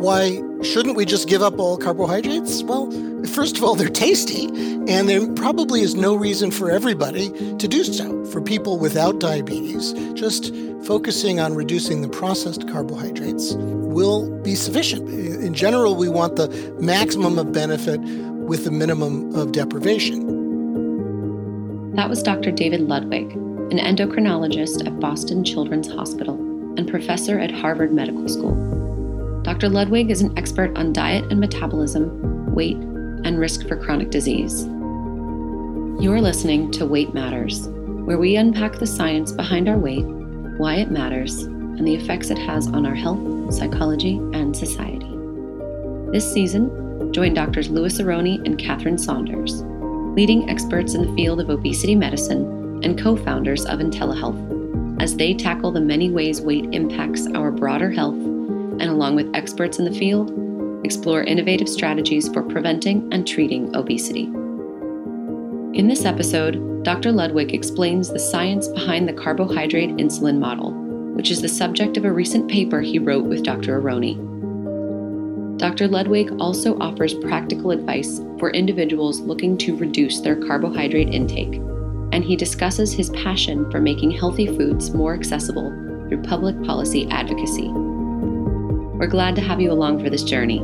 Why shouldn't we just give up all carbohydrates? Well, first of all, they're tasty, and there probably is no reason for everybody to do so. For people without diabetes, just focusing on reducing the processed carbohydrates will be sufficient. In general, we want the maximum of benefit with the minimum of deprivation. That was Dr. David Ludwig, an endocrinologist at Boston Children's Hospital and professor at Harvard Medical School. Dr. Ludwig is an expert on diet and metabolism, weight, and risk for chronic disease. You're listening to Weight Matters, where we unpack the science behind our weight, why it matters, and the effects it has on our health, psychology, and society. This season, join Drs. Louis Aronne and Catherine Saunders, leading experts in the field of obesity medicine and co founders of IntelliHealth, as they tackle the many ways weight impacts our broader health and along with experts in the field, explore innovative strategies for preventing and treating obesity. In this episode, Dr. Ludwig explains the science behind the carbohydrate insulin model, which is the subject of a recent paper he wrote with Dr. Aronne. Dr. Ludwig also offers practical advice for individuals looking to reduce their carbohydrate intake, and he discusses his passion for making healthy foods more accessible through public policy advocacy. We're glad to have you along for this journey.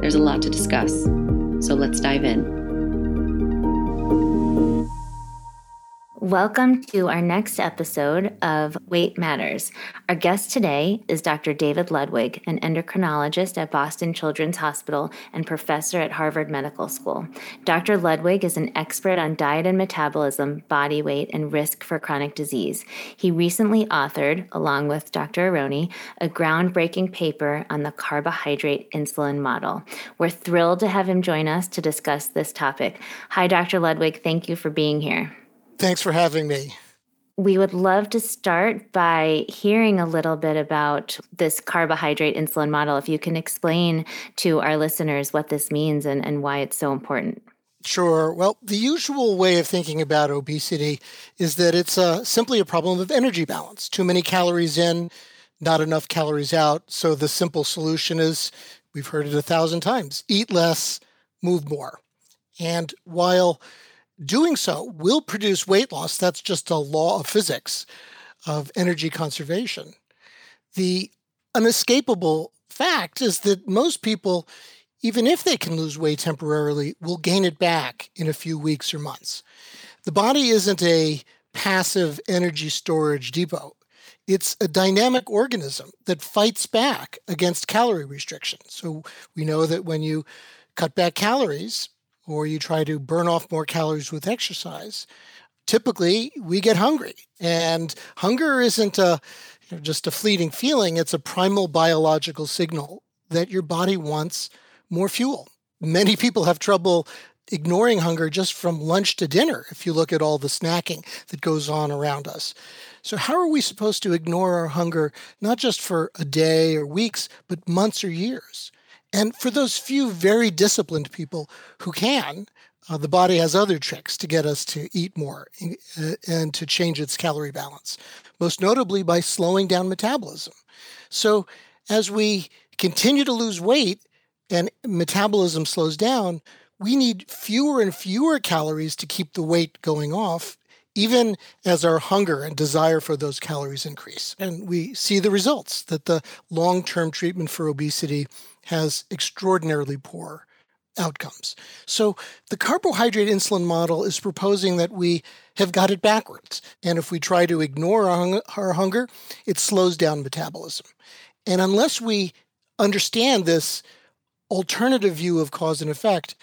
There's a lot to discuss, so let's dive in. Welcome to our next episode of Weight Matters. Our guest today is Dr. David Ludwig, an endocrinologist at Boston Children's Hospital and professor at Harvard Medical School. Dr. Ludwig is an expert on diet and metabolism, body weight, and risk for chronic disease. He recently authored, along with Dr. Aronne, a groundbreaking paper on the carbohydrate insulin model. We're thrilled to have him join us to discuss this topic. Hi, Dr. Ludwig. Thank you for being here. Thanks for having me. We would love to start by hearing a little bit about this carbohydrate insulin model. If you can explain to our listeners what this means and, and why it's so important. Sure. Well, the usual way of thinking about obesity is that it's uh, simply a problem of energy balance. Too many calories in, not enough calories out. So the simple solution is we've heard it a thousand times eat less, move more. And while doing so will produce weight loss. That's just a law of physics of energy conservation. The unescapable fact is that most people, even if they can lose weight temporarily, will gain it back in a few weeks or months. The body isn't a passive energy storage depot. It's a dynamic organism that fights back against calorie restriction. So we know that when you cut back calories, or you try to burn off more calories with exercise, typically we get hungry. And hunger isn't a, you know, just a fleeting feeling, it's a primal biological signal that your body wants more fuel. Many people have trouble ignoring hunger just from lunch to dinner if you look at all the snacking that goes on around us. So, how are we supposed to ignore our hunger, not just for a day or weeks, but months or years? And for those few very disciplined people who can, uh, the body has other tricks to get us to eat more uh, and to change its calorie balance, most notably by slowing down metabolism. So, as we continue to lose weight and metabolism slows down, we need fewer and fewer calories to keep the weight going off, even as our hunger and desire for those calories increase. And we see the results that the long term treatment for obesity has extraordinarily poor outcomes. So the carbohydrate insulin model is proposing that we have got it backwards. And if we try to ignore our, hung- our hunger, it slows down metabolism. And unless we understand this alternative view of cause and effect,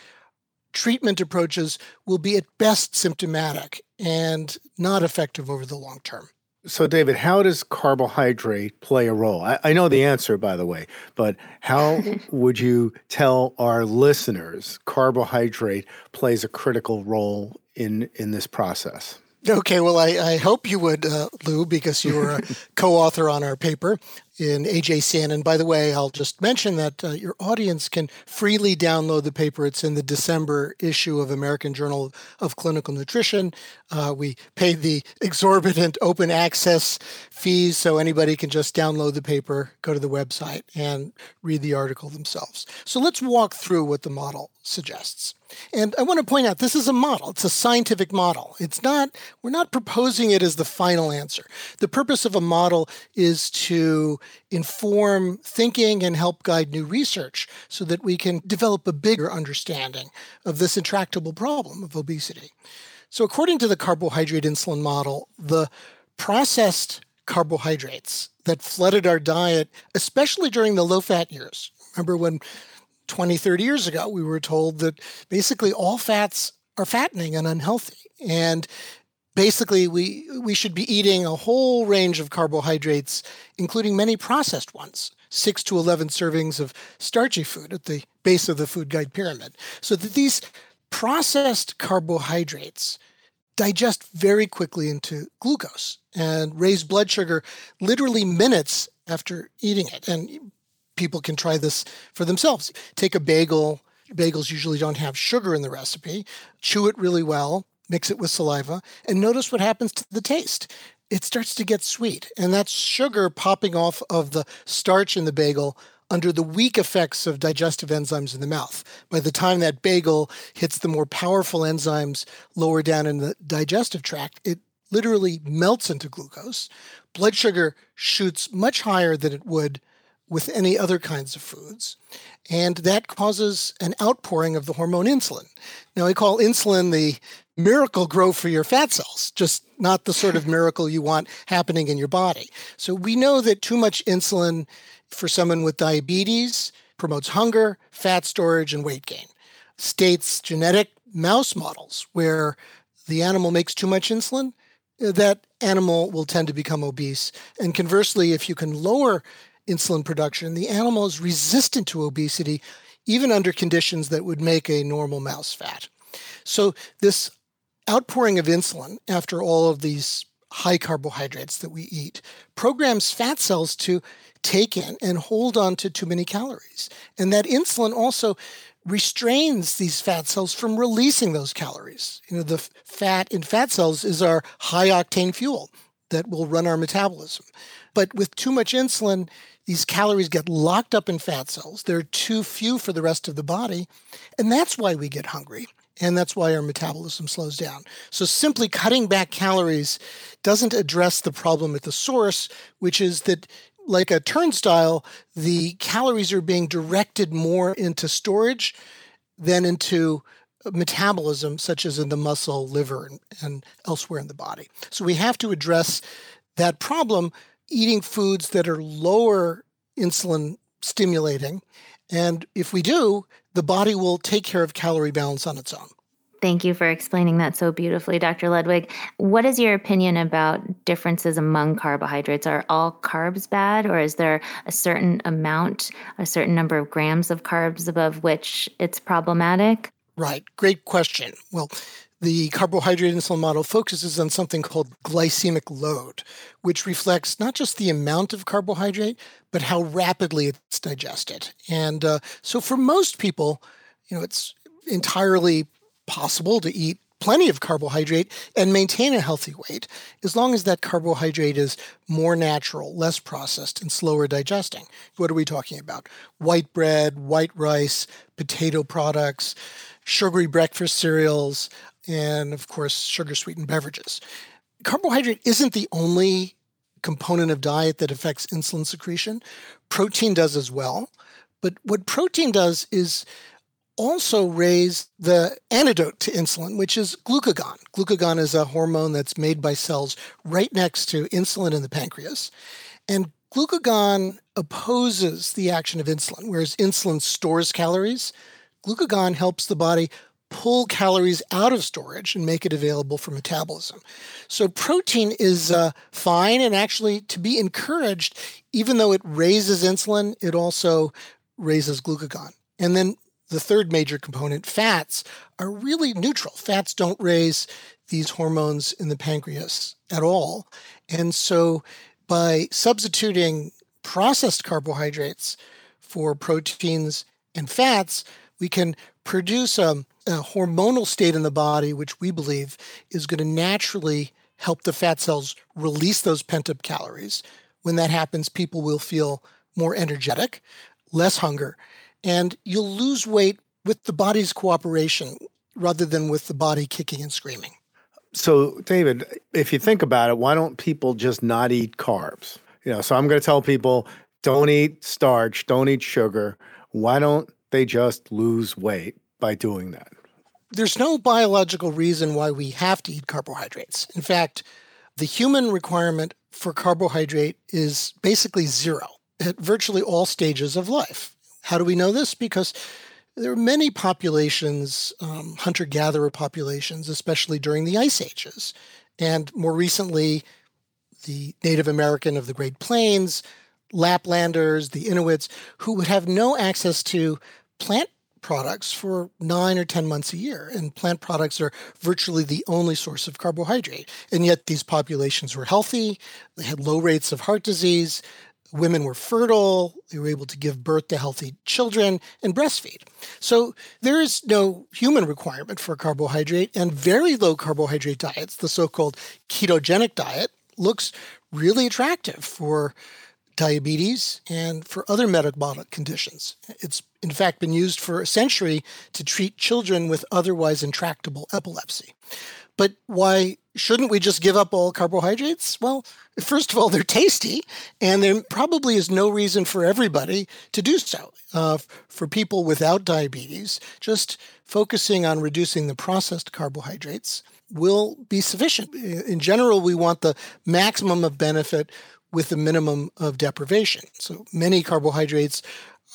treatment approaches will be at best symptomatic and not effective over the long term. So, David, how does carbohydrate play a role? I, I know the answer, by the way, but how would you tell our listeners carbohydrate plays a critical role in in this process? Okay, well, I, I hope you would, uh, Lou, because you were a co author on our paper. In AJCN. And by the way, I'll just mention that uh, your audience can freely download the paper. It's in the December issue of American Journal of Clinical Nutrition. Uh, we paid the exorbitant open access fees, so anybody can just download the paper, go to the website, and read the article themselves. So let's walk through what the model suggests. And I want to point out this is a model. It's a scientific model. It's not, we're not proposing it as the final answer. The purpose of a model is to inform thinking and help guide new research so that we can develop a bigger understanding of this intractable problem of obesity. So, according to the carbohydrate insulin model, the processed carbohydrates that flooded our diet, especially during the low fat years. Remember when 20, 30 years ago, we were told that basically all fats are fattening and unhealthy. And basically we we should be eating a whole range of carbohydrates including many processed ones 6 to 11 servings of starchy food at the base of the food guide pyramid so that these processed carbohydrates digest very quickly into glucose and raise blood sugar literally minutes after eating it and people can try this for themselves take a bagel bagels usually don't have sugar in the recipe chew it really well mix it with saliva, and notice what happens to the taste. It starts to get sweet, and that's sugar popping off of the starch in the bagel under the weak effects of digestive enzymes in the mouth. By the time that bagel hits the more powerful enzymes lower down in the digestive tract, it literally melts into glucose. Blood sugar shoots much higher than it would with any other kinds of foods. And that causes an outpouring of the hormone insulin. Now, we call insulin the Miracle-Gro for your fat cells, just not the sort of miracle you want happening in your body. So we know that too much insulin for someone with diabetes promotes hunger, fat storage, and weight gain. States genetic mouse models where the animal makes too much insulin, that animal will tend to become obese. And conversely, if you can lower insulin production, the animal is resistant to obesity, even under conditions that would make a normal mouse fat. So, this outpouring of insulin after all of these high carbohydrates that we eat programs fat cells to take in and hold on to too many calories. And that insulin also restrains these fat cells from releasing those calories. You know, the fat in fat cells is our high octane fuel that will run our metabolism. But with too much insulin, these calories get locked up in fat cells. They're too few for the rest of the body. And that's why we get hungry. And that's why our metabolism slows down. So simply cutting back calories doesn't address the problem at the source, which is that like a turnstile, the calories are being directed more into storage than into metabolism, such as in the muscle, liver, and, elsewhere in the body. So we have to address that problem eating foods that are lower insulin stimulating. And if we do, the body will take care of calorie balance on its own. Thank you for explaining that so beautifully, Dr. Ludwig. What is your opinion about differences among carbohydrates? Are all carbs bad, or is there a certain amount, a certain number of grams of carbs above which it's problematic? Right. Great question. Well, the carbohydrate insulin model focuses on something called glycemic load, which reflects not just the amount of carbohydrate, but how rapidly it's digested. And uh, so for most people, you know, it's entirely possible to eat plenty of carbohydrate and maintain a healthy weight as long as that carbohydrate is more natural, less processed, and slower digesting. What are we talking about? White bread, white rice, potato products, sugary breakfast cereals, and of course, sugar sweetened beverages. Carbohydrate isn't the only component of diet that affects insulin secretion. Protein does as well. But what protein does is also raise the antidote to insulin, which is glucagon. Glucagon is a hormone that's made by cells right next to insulin in the pancreas. And glucagon opposes the action of insulin, whereas insulin stores calories. Glucagon helps the body pull calories out of storage and make it available for metabolism. So protein is uh, fine and actually to be encouraged, even though it raises insulin, it also raises glucagon. And then the third major component, fats, are really neutral. Fats don't raise these hormones in the pancreas at all. And so by substituting processed carbohydrates for proteins and fats, we can produce a, a hormonal state in the body, which we believe is going to naturally help the fat cells release those pent up calories. When that happens, people will feel more energetic, less hunger, and you'll lose weight with the body's cooperation rather than with the body kicking and screaming. So, David, if you think about it, why don't people just not eat carbs? You know, so I'm going to tell people don't eat starch, don't eat sugar. Why don't they just lose weight by doing that? There's no biological reason why we have to eat carbohydrates. In fact, the human requirement for carbohydrate is basically zero at virtually all stages of life. How do we know this? Because there are many populations, um, hunter gatherer populations, especially during the ice ages. And more recently, the Native American of the Great Plains, Laplanders, the Inuits, who would have no access to plant products for nine or 10 months a year. And plant products are virtually the only source of carbohydrate. And yet these populations were healthy, they had low rates of heart disease, women were fertile, they were able to give birth to healthy children and breastfeed. So there is no human requirement for carbohydrate, and very low carbohydrate diets, the so called ketogenic diet, looks really attractive for diabetes and for other metabolic conditions. It's in fact been used for a century to treat children with otherwise intractable epilepsy. But why shouldn't we just give up all carbohydrates? Well, first of all, they're tasty, and there probably is no reason for everybody to do so. Uh, for people without diabetes, just focusing on reducing the processed carbohydrates will be sufficient. In general, we want the maximum of benefit with the minimum of deprivation. So many carbohydrates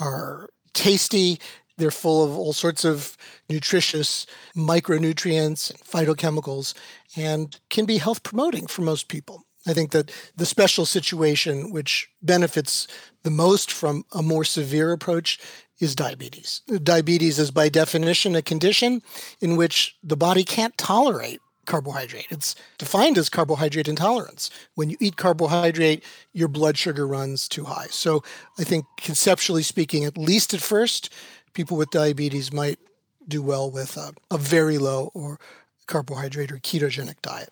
are tasty, they're full of all sorts of nutritious micronutrients and phytochemicals and can be health promoting for most people. I think that the special situation which benefits the most from a more severe approach is diabetes. Diabetes is by definition a condition in which the body can't tolerate carbohydrate. It's defined as carbohydrate intolerance. When you eat carbohydrate, your blood sugar runs too high. So I think conceptually speaking, at least at first, people with diabetes might do well with a, a very low or carbohydrate or ketogenic diet.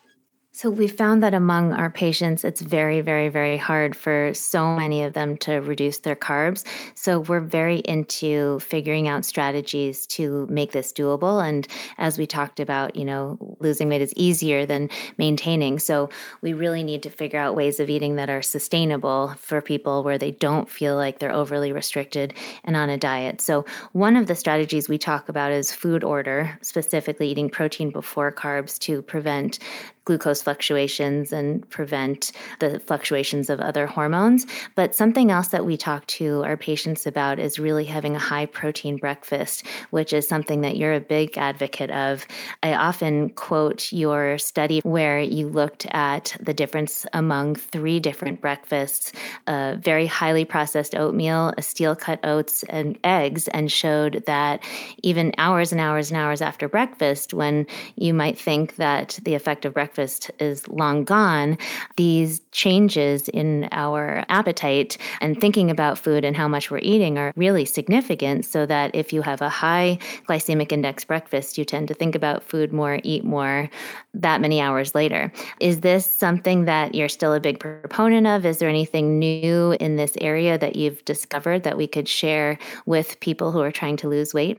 So we found that among our patients, it's very, very, very hard for so many of them to reduce their carbs. So we're very into figuring out strategies to make this doable. And as we talked about, you know, losing weight is easier than maintaining. So we really need to figure out ways of eating that are sustainable for people where they don't feel like they're overly restricted and on a diet. So one of the strategies we talk about is food order, specifically eating protein before carbs to prevent glucose fluctuations and prevent the fluctuations of other hormones. But something else that we talk to our patients about is really having a high protein breakfast, which is something that you're a big advocate of. I often quote your study where you looked at the difference among three different breakfasts very highly processed oatmeal, a steel cut oats, and eggs, and showed that even hours and hours and hours after breakfast, when you might think that the effect of breakfast breakfast is long gone, these changes in our appetite and thinking about food and how much we're eating are really significant. So that if you have a high glycemic index breakfast, you tend to think about food more, eat more that many hours later. Is this something that you're still a big proponent of? Is there anything new in this area that you've discovered that we could share with people who are trying to lose weight?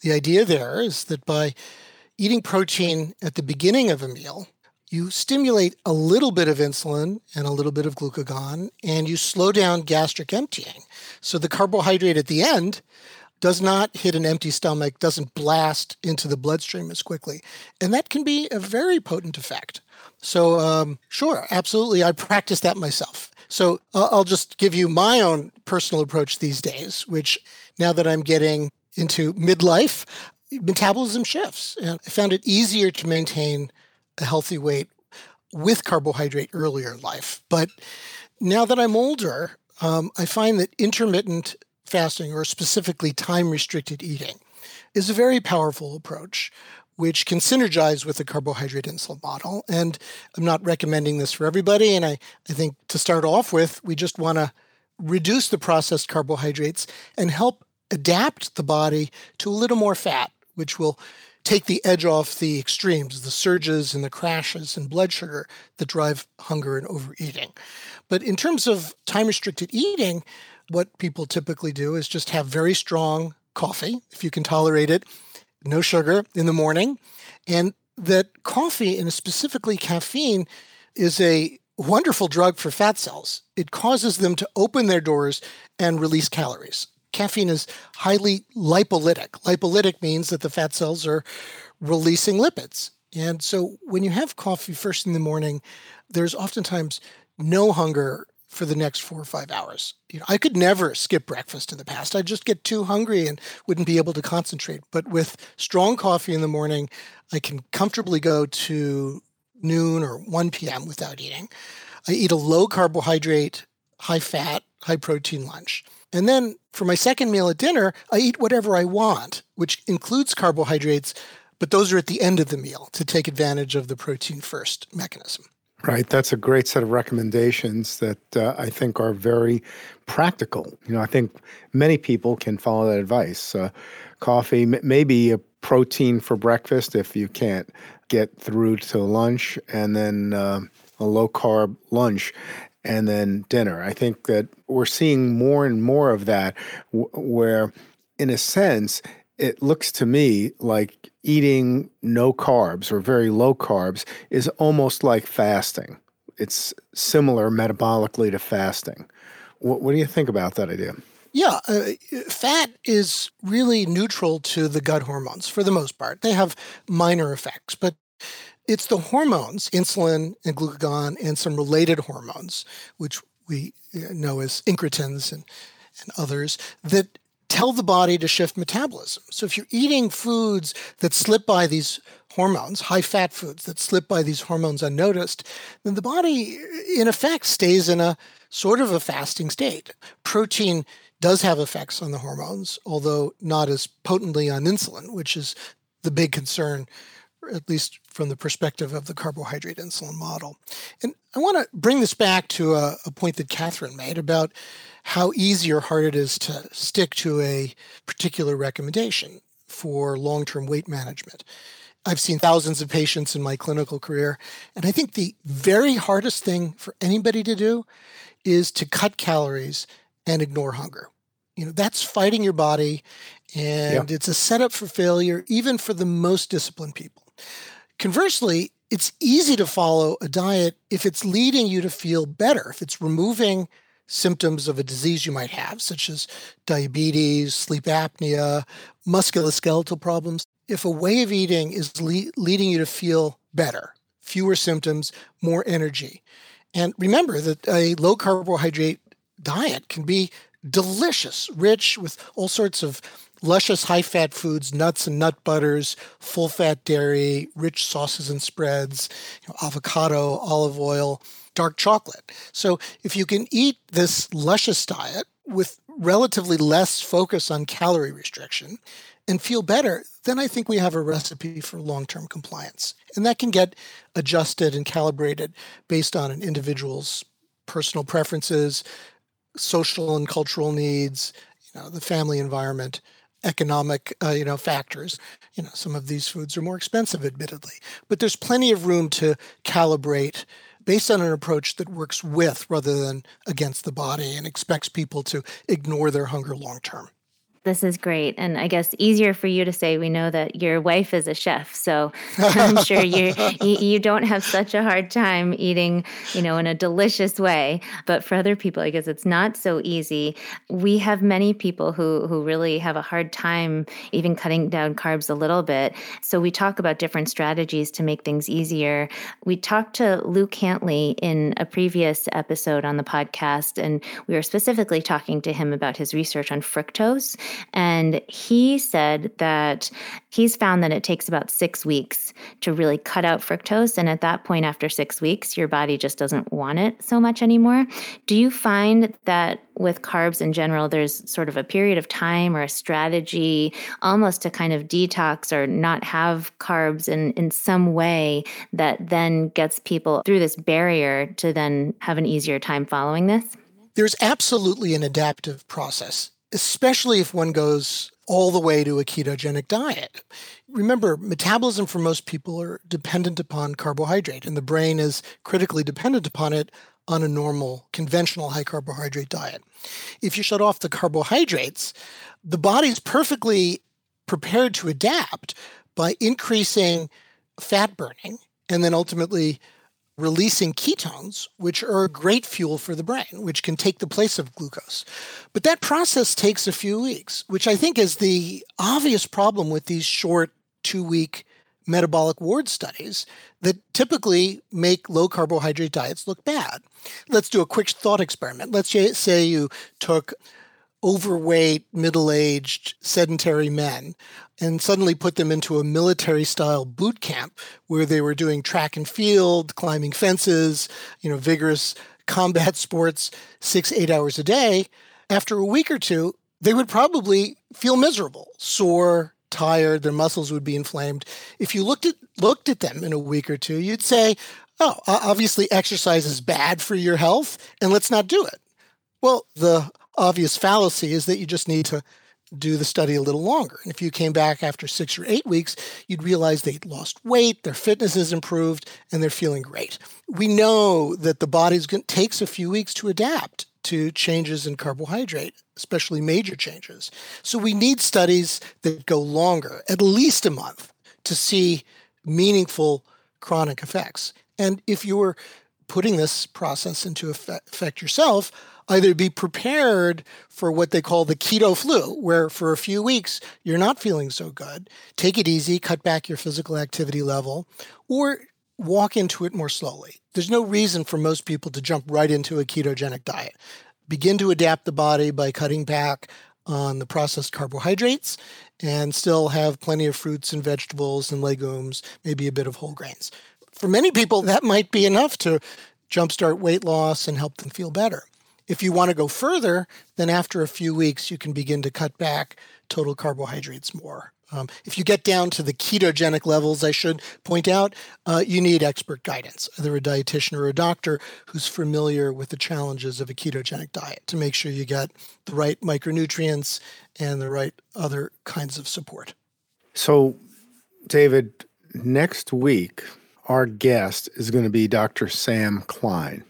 The idea there is that by eating protein at the beginning of a meal, you stimulate a little bit of insulin and a little bit of glucagon, and you slow down gastric emptying. So the carbohydrate at the end does not hit an empty stomach, doesn't blast into the bloodstream as quickly. And that can be a very potent effect. So, um, sure, absolutely. I practice that myself. So, uh, I'll just give you my own personal approach these days, which now that I'm getting into midlife, metabolism shifts. And I found it easier to maintain a healthy weight with carbohydrate earlier in life. But now that I'm older, um, I find that intermittent fasting, or specifically time restricted eating, is a very powerful approach which can synergize with the carbohydrate insulin model. And I'm not recommending this for everybody. And I, I think to start off with, we just want to reduce the processed carbohydrates and help adapt the body to a little more fat, which will take the edge off the extremes, the surges and the crashes in blood sugar that drive hunger and overeating. But in terms of time restricted eating, what people typically do is just have very strong coffee, if you can tolerate it, no sugar in the morning, and that coffee and specifically caffeine is a wonderful drug for fat cells. It causes them to open their doors and release calories. Caffeine is highly lipolytic. Lipolytic means that the fat cells are releasing lipids. And so when you have coffee first in the morning, there's oftentimes no hunger for the next four or five hours. You know, I could never skip breakfast in the past. I'd just get too hungry and wouldn't be able to concentrate. But with strong coffee in the morning, I can comfortably go to noon or 1 p.m. without eating. I eat a low carbohydrate, high fat, high protein lunch. And then for my second meal at dinner, I eat whatever I want, which includes carbohydrates, but those are at the end of the meal to take advantage of the protein first mechanism. Right. That's a great set of recommendations that uh, I think are very practical. You know, I think many people can follow that advice. Uh, coffee, m- maybe a protein for breakfast if you can't get through to lunch, and then uh, a low carb lunch, and then dinner. I think that we're seeing more and more of that, w- where, in a sense, it looks to me like eating no carbs or very low carbs is almost like fasting. It's similar metabolically to fasting. What, what do you think about that idea? Yeah, uh, fat is really neutral to the gut hormones for the most part. They have minor effects, but it's the hormones, insulin and glucagon, and some related hormones, which we uh, know as incretins and, and others, that tell the body to shift metabolism. So if you're eating foods that slip by these hormones, high fat foods that slip by these hormones unnoticed, then the body, in effect, stays in a sort of a fasting state. Protein does have effects on the hormones, although not as potently on insulin, which is the big concern, at least from the perspective of the carbohydrate insulin model. And I want to bring this back to a, a point that Catherine made about how easy or hard it is to stick to a particular recommendation for long term weight management. I've seen thousands of patients in my clinical career, and I think the very hardest thing for anybody to do is to cut calories and ignore hunger. You know, that's fighting your body, and yeah. it's a setup for failure, even for the most disciplined people. Conversely, it's easy to follow a diet if it's leading you to feel better, if it's removing symptoms of a disease you might have, such as diabetes, sleep apnea, musculoskeletal problems, if a way of eating is le- leading you to feel better, fewer symptoms, more energy. And remember that a low carbohydrate diet can be delicious, rich with all sorts of luscious high fat foods, nuts and nut butters, full fat dairy, rich sauces and spreads, you know, avocado, olive oil, dark chocolate. So if you can eat this luscious diet with relatively less focus on calorie restriction and feel better, then I think we have a recipe for long term compliance. And that can get adjusted and calibrated based on an individual's personal preferences, social and cultural needs, you know, the family environment, economic, uh, you know, factors. You know, some of these foods are more expensive, admittedly, but there's plenty of room to calibrate based on an approach that works with rather than against the body and expects people to ignore their hunger long term. This is great. And I guess easier for you to say, we know that your wife is a chef. So I'm sure you, you don't have such a hard time eating, you know, in a delicious way. But for other people, I guess it's not so easy. We have many people who, who really have a hard time even cutting down carbs a little bit. So we talk about different strategies to make things easier. We talked to Lew Cantley in a previous episode on the podcast, and we were specifically talking to him about his research on fructose and he said that he's found that it takes about six weeks to really cut out fructose. And at that point, after six weeks, your body just doesn't want it so much anymore. Do you find that with carbs in general, there's sort of a period of time or a strategy almost to kind of detox or not have carbs in, in some way that then gets people through this barrier to then have an easier time following this? There's absolutely an adaptive process, especially if one goes all the way to a ketogenic diet. Remember, metabolism for most people are dependent upon carbohydrate, and the brain is critically dependent upon it on a normal, conventional high carbohydrate diet. If you shut off the carbohydrates, the body's perfectly prepared to adapt by increasing fat burning and then ultimately releasing ketones, which are a great fuel for the brain, which can take the place of glucose. But that process takes a few weeks, which I think is the obvious problem with these short two week metabolic ward studies that typically make low carbohydrate diets look bad. Let's do a quick thought experiment. Let's say you took overweight, middle aged, sedentary men and suddenly put them into a military style boot camp where they were doing track and field, climbing fences, you know, vigorous combat sports six, eight hours a day. After a week or two, they would probably feel miserable, sore, tired, their muscles would be inflamed. If you looked at looked at them in a week or two, you'd say, "Oh, obviously exercise is bad for your health and let's not do it." Well, the obvious fallacy is that you just need to do the study a little longer. And if you came back after six or eight weeks, you'd realize they'd lost weight, their fitness has improved, and they're feeling great. We know that the body takes a few weeks to adapt to changes in carbohydrate, especially major changes. So we need studies that go longer, at least a month, to see meaningful chronic effects. And if you were putting this process into effect yourself, either be prepared for what they call the keto flu, where for a few weeks you're not feeling so good, take it easy, cut back your physical activity level, or walk into it more slowly. There's no reason for most people to jump right into a ketogenic diet. Begin to adapt the body by cutting back on the processed carbohydrates and still have plenty of fruits and vegetables and legumes, maybe a bit of whole grains. For many people, that might be enough to jumpstart weight loss and help them feel better. If you want to go further, then after a few weeks, you can begin to cut back total carbohydrates more. Um, if you get down to the ketogenic levels, I should point out, uh, you need expert guidance, either a dietitian or a doctor who's familiar with the challenges of a ketogenic diet to make sure you get the right micronutrients and the right other kinds of support. So, David, next week, our guest is going to be Dr. Sam Klein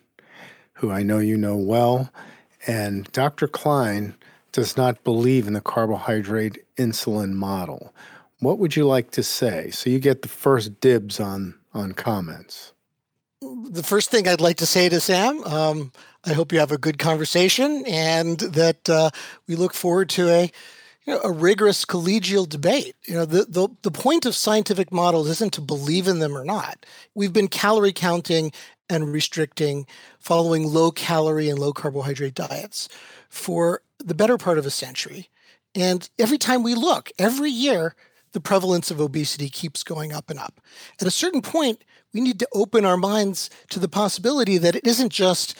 who I know you know well. And Dr. Klein does not believe in the carbohydrate insulin model. What would you like to say? So you get the first dibs on on comments. The first thing I'd like to say to Sam, um, I hope you have a good conversation, and that uh, we look forward to a you know, a rigorous collegial debate. You know, the, the the point of scientific models isn't to believe in them or not. We've been calorie counting and restricting following low calorie and low carbohydrate diets for the better part of a century. And every time we look, every year, the prevalence of obesity keeps going up and up. At a certain point, we need to open our minds to the possibility that it isn't just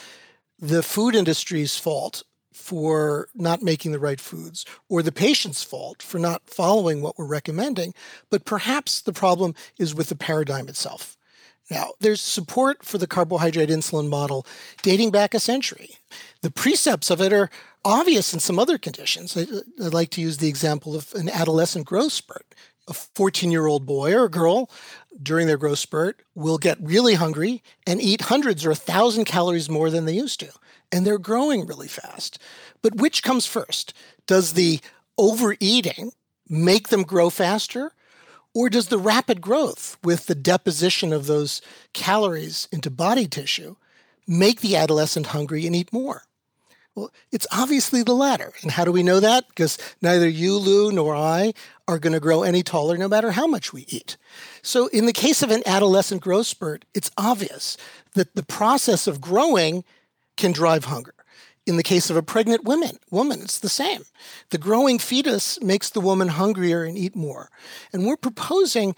the food industry's fault for not making the right foods or the patient's fault for not following what we're recommending, but perhaps the problem is with the paradigm itself. Now, there's support for the carbohydrate insulin model dating back a century. The precepts of it are obvious in some other conditions. I, would like to use the example of an adolescent growth spurt. A 14 year old boy or girl during their growth spurt will get really hungry and eat hundreds or a thousand calories more than they used to. And they're growing really fast. But which comes first? Does the overeating make them grow faster? Or does the rapid growth with the deposition of those calories into body tissue make the adolescent hungry and eat more? Well, it's obviously the latter. And how do we know that? Because neither you, Lou, nor I are going to grow any taller no matter how much we eat. So, in the case of an adolescent growth spurt, it's obvious that the process of growing can drive hunger in the case of a pregnant woman, woman, it's the same. The growing fetus makes the woman hungrier and eat more. And we're proposing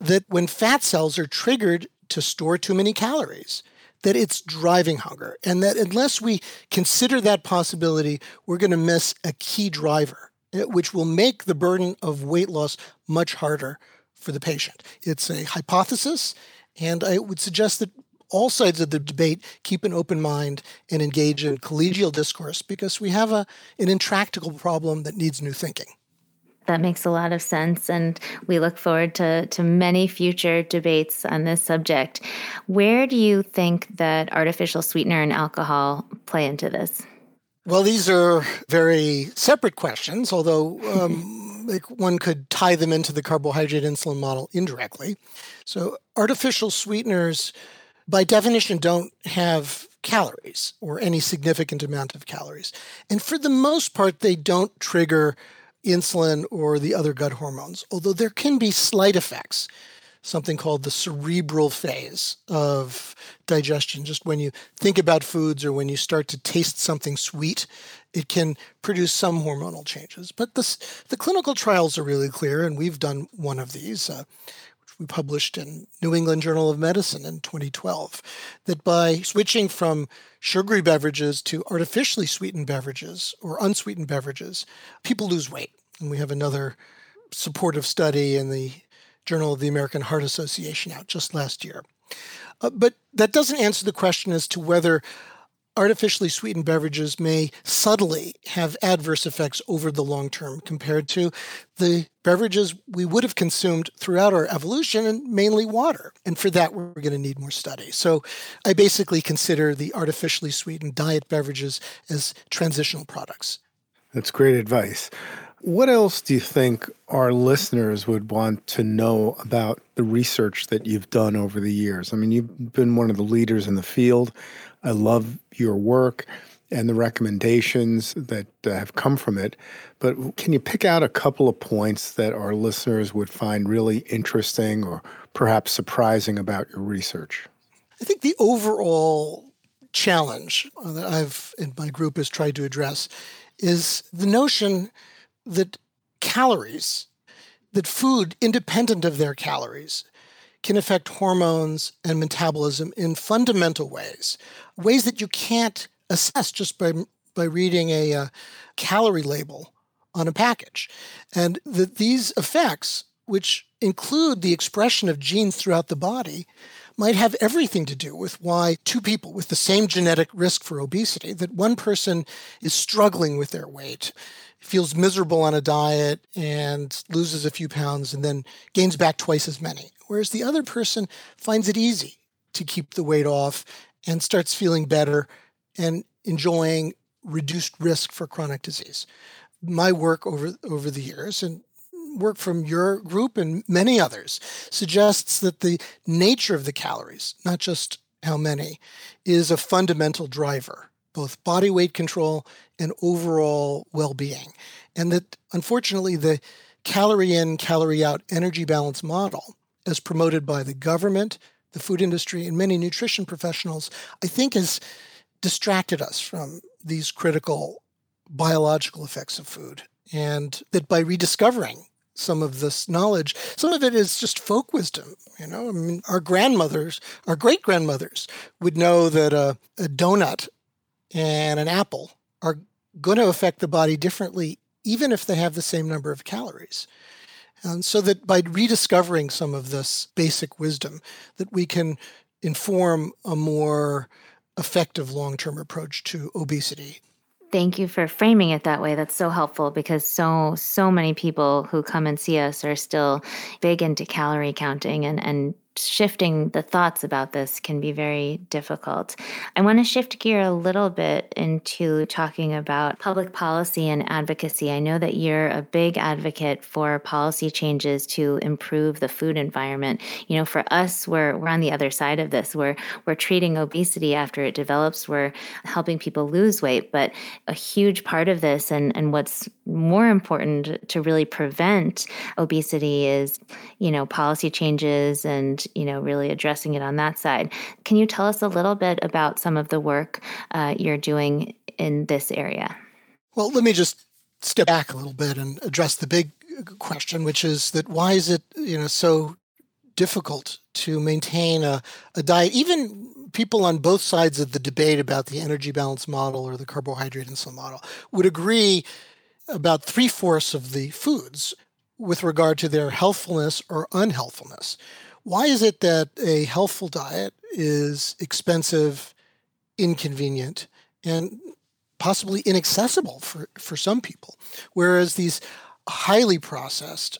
that when fat cells are triggered to store too many calories, that it's driving hunger. And that unless we consider that possibility, we're going to miss a key driver, eh, which will make the burden of weight loss much harder for the patient. It's a hypothesis, and I would suggest that all sides of the debate keep an open mind and engage in collegial discourse because we have a, an intractable problem that needs new thinking. That makes a lot of sense. And we look forward to, to many future debates on this subject. Where do you think that artificial sweetener and alcohol play into this? Well, these are very separate questions, although um, like one could tie them into the carbohydrate insulin model indirectly. So, artificial sweeteners, by definition, don't have calories or any significant amount of calories. And for the most part, they don't trigger insulin or the other gut hormones, although there can be slight effects something called the cerebral phase of digestion. Just when you think about foods or when you start to taste something sweet, it can produce some hormonal changes. But this, the clinical trials are really clear, and we've done one of these, uh, we published in New England Journal of Medicine in 2012, that by switching from sugary beverages to artificially sweetened beverages or unsweetened beverages, people lose weight. And we have another supportive study in the Journal of the American Heart Association out just last year. Uh, but that doesn't answer the question as to whether artificially sweetened beverages may subtly have adverse effects over the long term compared to the beverages we would have consumed throughout our evolution and mainly water. And for that, we're going to need more study. So I basically consider the artificially sweetened diet beverages as transitional products. That's great advice. What else do you think our listeners would want to know about the research that you've done over the years? I mean, you've been one of the leaders in the field. I love your work and the recommendations that uh, have come from it. But can you pick out a couple of points that our listeners would find really interesting or perhaps surprising about your research? I think the overall challenge that I've and my group has tried to address is the notion that calories, that food independent of their calories, can affect hormones and metabolism in fundamental ways, ways that you can't assess just by, by reading a, a uh, calorie label on a package. And that these effects, which include the expression of genes throughout the body, might have everything to do with why two people with the same genetic risk for obesity, that one person is struggling with their weight feels miserable on a diet and loses a few pounds and then gains back twice as many. Whereas the other person finds it easy to keep the weight off and starts feeling better and enjoying reduced risk for chronic disease. My work over over the years and work from your group and many others suggests that the nature of the calories, not just how many, is a fundamental driver both body weight control and overall well being. And that unfortunately, the calorie in, calorie out energy balance model, as promoted by the government, the food industry, and many nutrition professionals, I think has distracted us from these critical biological effects of food. And that by rediscovering some of this knowledge. Some of it is just folk wisdom. You know, I mean, our grandmothers, our great grandmothers would know that a, a, donut and an apple are going to affect the body differently, even if they have the same number of calories. And so that by rediscovering some of this basic wisdom, that we can inform a more effective long-term approach to obesity. Thank you for framing it that way. That's so helpful because so so many people who come and see us are still big into calorie counting and and shifting the thoughts about this can be very difficult. I want to shift gear a little bit into talking about public policy and advocacy. I know that you're a big advocate for policy changes to improve the food environment. You know, for us, we're we're on the other side of this. We're we're treating obesity after it develops. We're helping people lose weight, but a huge part of this and and what's more important to really prevent obesity is, you know, policy changes and you know, really addressing it on that side. Can you tell us a little bit about some of the work uh, you're doing in this area? Well, let me just step back a little bit and address the big question, which is that why is it, you know, so difficult to maintain a, a diet? Even people on both sides of the debate about the energy balance model or the carbohydrate insulin model would agree about three fourths of the foods with regard to their healthfulness or unhealthfulness. Why is it that a healthful diet is expensive, inconvenient, and possibly inaccessible for, for some people? Whereas these highly processed,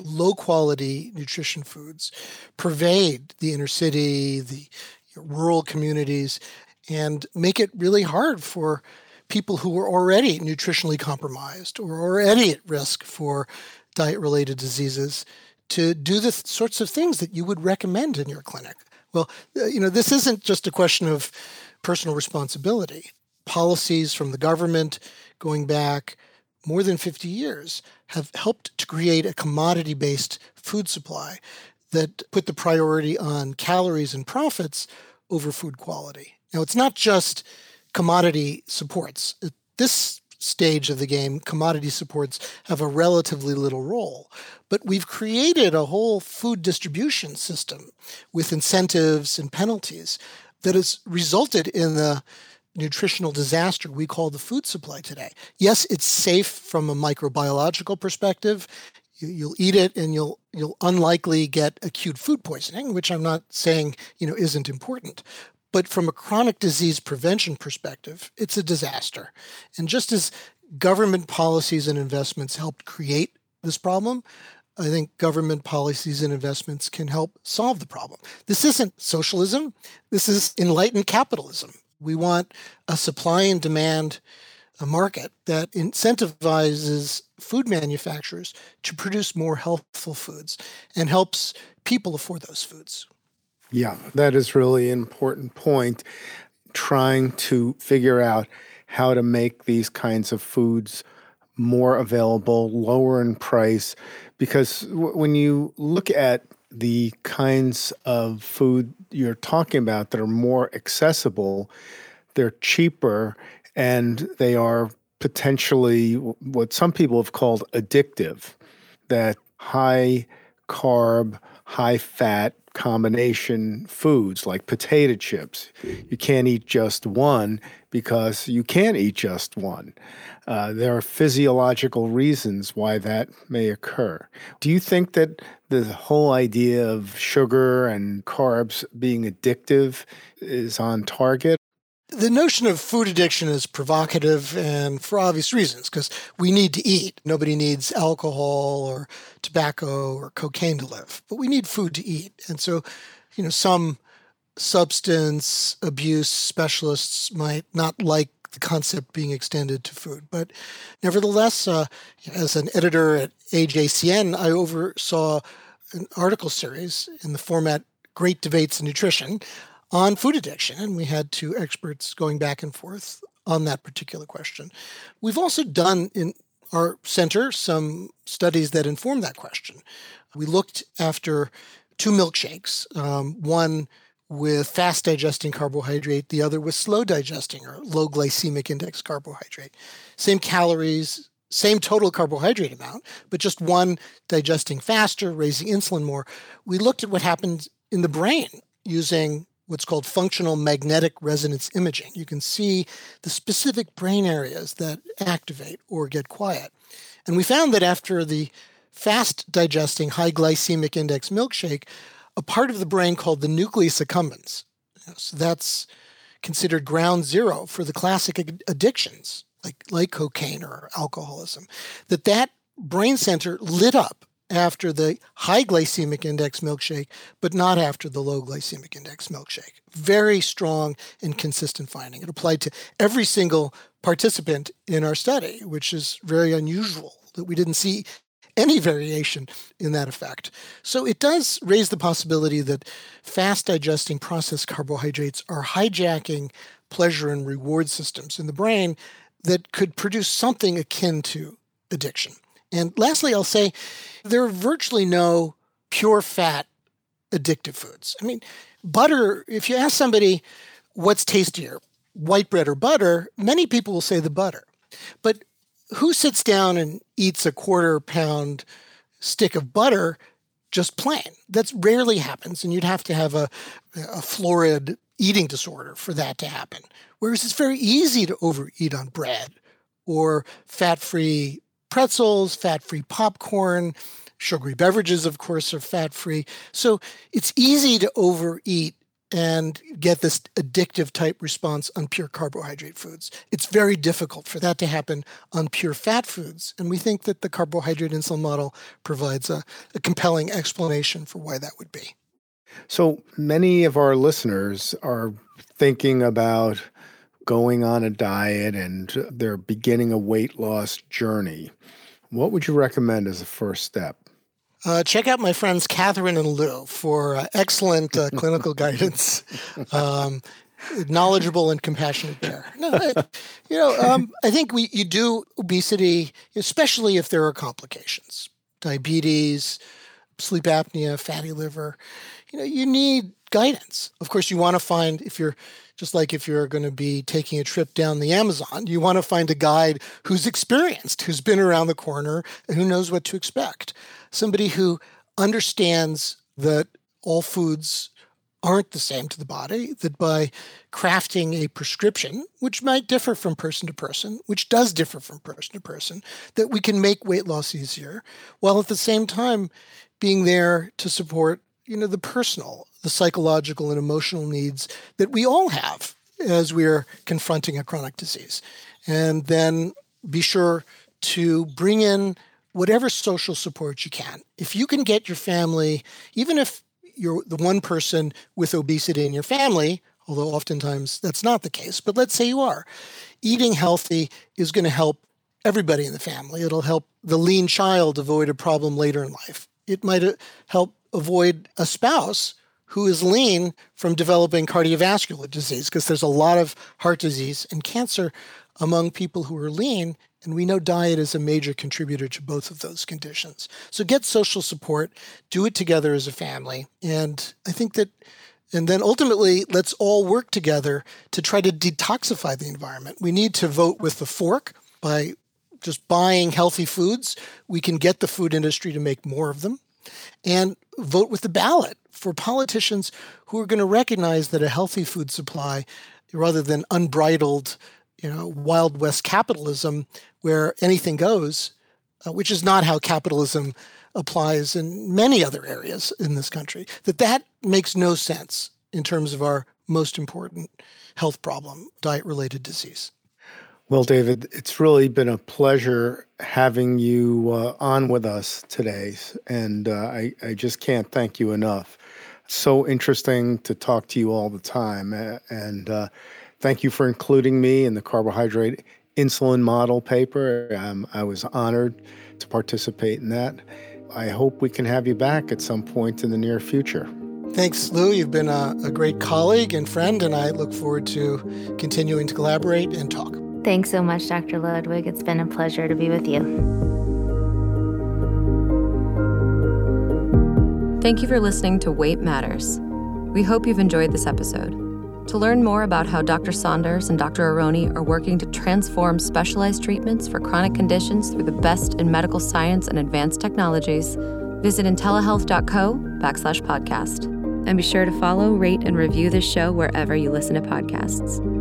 low quality nutrition foods pervade the inner city, the rural communities, and make it really hard for people who are already nutritionally compromised or already at risk for diet related diseases to do the th- sorts of things that you would recommend in your clinic. Well, uh, you know, this isn't just a question of personal responsibility. Policies from the government going back more than 50 years have helped to create a commodity based food supply that put the priority on calories and profits over food quality. Now, it's not just commodity supports. This stage of the game, commodity supports have a relatively little role. But we've created a whole food distribution system with incentives and penalties that has resulted in the nutritional disaster we call the food supply today. Yes, it's safe from a microbiological perspective. You, will eat it and you'll you'll unlikely get acute food poisoning, which I'm not saying you know isn't important. But from a chronic disease prevention perspective, it's a disaster. And just as government policies and investments helped create this problem, I think government policies and investments can help solve the problem. This isn't socialism, this is enlightened capitalism. We want a supply and demand a market that incentivizes food manufacturers to produce more healthful foods and helps people afford those foods. Yeah, that is really an important point. Trying to figure out how to make these kinds of foods more available, lower in price, because w- when you look at the kinds of food you're talking about that are more accessible, they're cheaper and they are potentially what some people have called addictive, that high carb, high fat combination foods like potato chips. You can't eat just one because you can't eat just one. Uh, there are physiological reasons why that may occur. Do you think that the whole idea of sugar and carbs being addictive is on target? The notion of food addiction is provocative and for obvious reasons because we need to eat. Nobody needs alcohol or tobacco or cocaine to live, but we need food to eat. And so, you know, some substance abuse specialists might not like the concept being extended to food. But nevertheless, uh, as an editor at AJCN, I oversaw an article series in the format Great Debates in Nutrition on food addiction, and we had two experts going back and forth on that particular question. We've also done in our center some studies that inform that question. We looked after two milkshakes, um, one with fast digesting carbohydrate, the other with slow digesting or low glycemic index carbohydrate. Same calories, same total carbohydrate amount, but just one digesting faster, raising insulin more. We looked at what happened in the brain using what's called functional magnetic resonance imaging. You can see the specific brain areas that activate or get quiet. And we found that after the fast digesting high glycemic index milkshake, a part of the brain called the nucleus accumbens, so that's considered ground zero for the classic addictions like like cocaine or alcoholism, that that brain center lit up after the high glycemic index milkshake, but not after the low glycemic index milkshake. Very strong and consistent finding. It applied to every single participant in our study, which is very unusual that we didn't see any variation in that effect. So it does raise the possibility that fast digesting processed carbohydrates are hijacking pleasure and reward systems in the brain that could produce something akin to addiction. And lastly, I'll say there are virtually no pure fat addictive foods. I mean, butter, if you ask somebody what's tastier, white bread or butter, many people will say the butter. But who sits down and eats a quarter pound stick of butter just plain? That rarely happens, and you'd have to have a, a florid eating disorder for that to happen. Whereas it's very easy to overeat on bread or fat free pretzels, fat free popcorn, Sugary beverages, of course, are fat free. So it's easy to overeat and get this addictive type response on pure carbohydrate foods. It's very difficult for that to happen on pure fat foods. And we think that the carbohydrate insulin model provides a, a compelling explanation for why that would be. So many of our listeners are thinking about going on a diet and they're beginning a weight loss journey. What would you recommend as a first step? Uh, check out my friends Katherine and Lou for uh, excellent uh, clinical guidance, um, knowledgeable and compassionate care. No, I, you know, um, I think we you do obesity, especially if there are complications, diabetes, sleep apnea, fatty liver. You know, you need guidance. Of course, you want to find if you're just like if you're going to be taking a trip down the Amazon, you want to find a guide who's experienced, who's been around the corner, and who knows what to expect. Somebody who understands that all foods aren't the same to the body, that by crafting a prescription, which might differ from person to person, which does differ from person to person, that we can make weight loss easier, while at the same time being there to support you know the personal the psychological and emotional needs that we all have as we are confronting a chronic disease. And then be sure to bring in whatever social support you can. If you can get your family, even if you're the one person with obesity in your family, although oftentimes that's not the case, but let's say you are, eating healthy is going to help everybody in the family. It'll help the lean child avoid a problem later in life. It might uh, help avoid a spouse who is lean from developing cardiovascular disease because there's a lot of heart disease and cancer among people who are lean. And we know diet is a major contributor to both of those conditions. So get social support, do it together as a family. And I think that, and then ultimately, let's all work together to try to detoxify the environment. We need to vote with the fork by just buying healthy foods. We can get the food industry to make more of them and vote with the ballot for politicians who are going to recognize that a healthy food supply, rather than unbridled, you know, wild west capitalism where anything goes, uh, which is not how capitalism applies in many other areas in this country, that that makes no sense in terms of our most important health problem, diet related disease. Well, David, it's really been a pleasure having you uh, on with us today. And uh, I, I just can't thank you enough. So interesting to talk to you all the time. And uh, thank you for including me in the carbohydrate insulin model paper. Um, I was honored to participate in that. I hope we can have you back at some point in the near future. Thanks, Lou. You've been a, a great colleague and friend, and I look forward to continuing to collaborate and talk. Thanks so much, Dr. Ludwig. It's been a pleasure to be with you. Thank you for listening to Weight Matters. We hope you've enjoyed this episode. To learn more about how Dr. Saunders and Dr. Aronne are working to transform specialized treatments for chronic conditions through the best in medical science and advanced technologies, visit intellihealth.co backslash podcast. And be sure to follow, rate, and review this show wherever you listen to podcasts.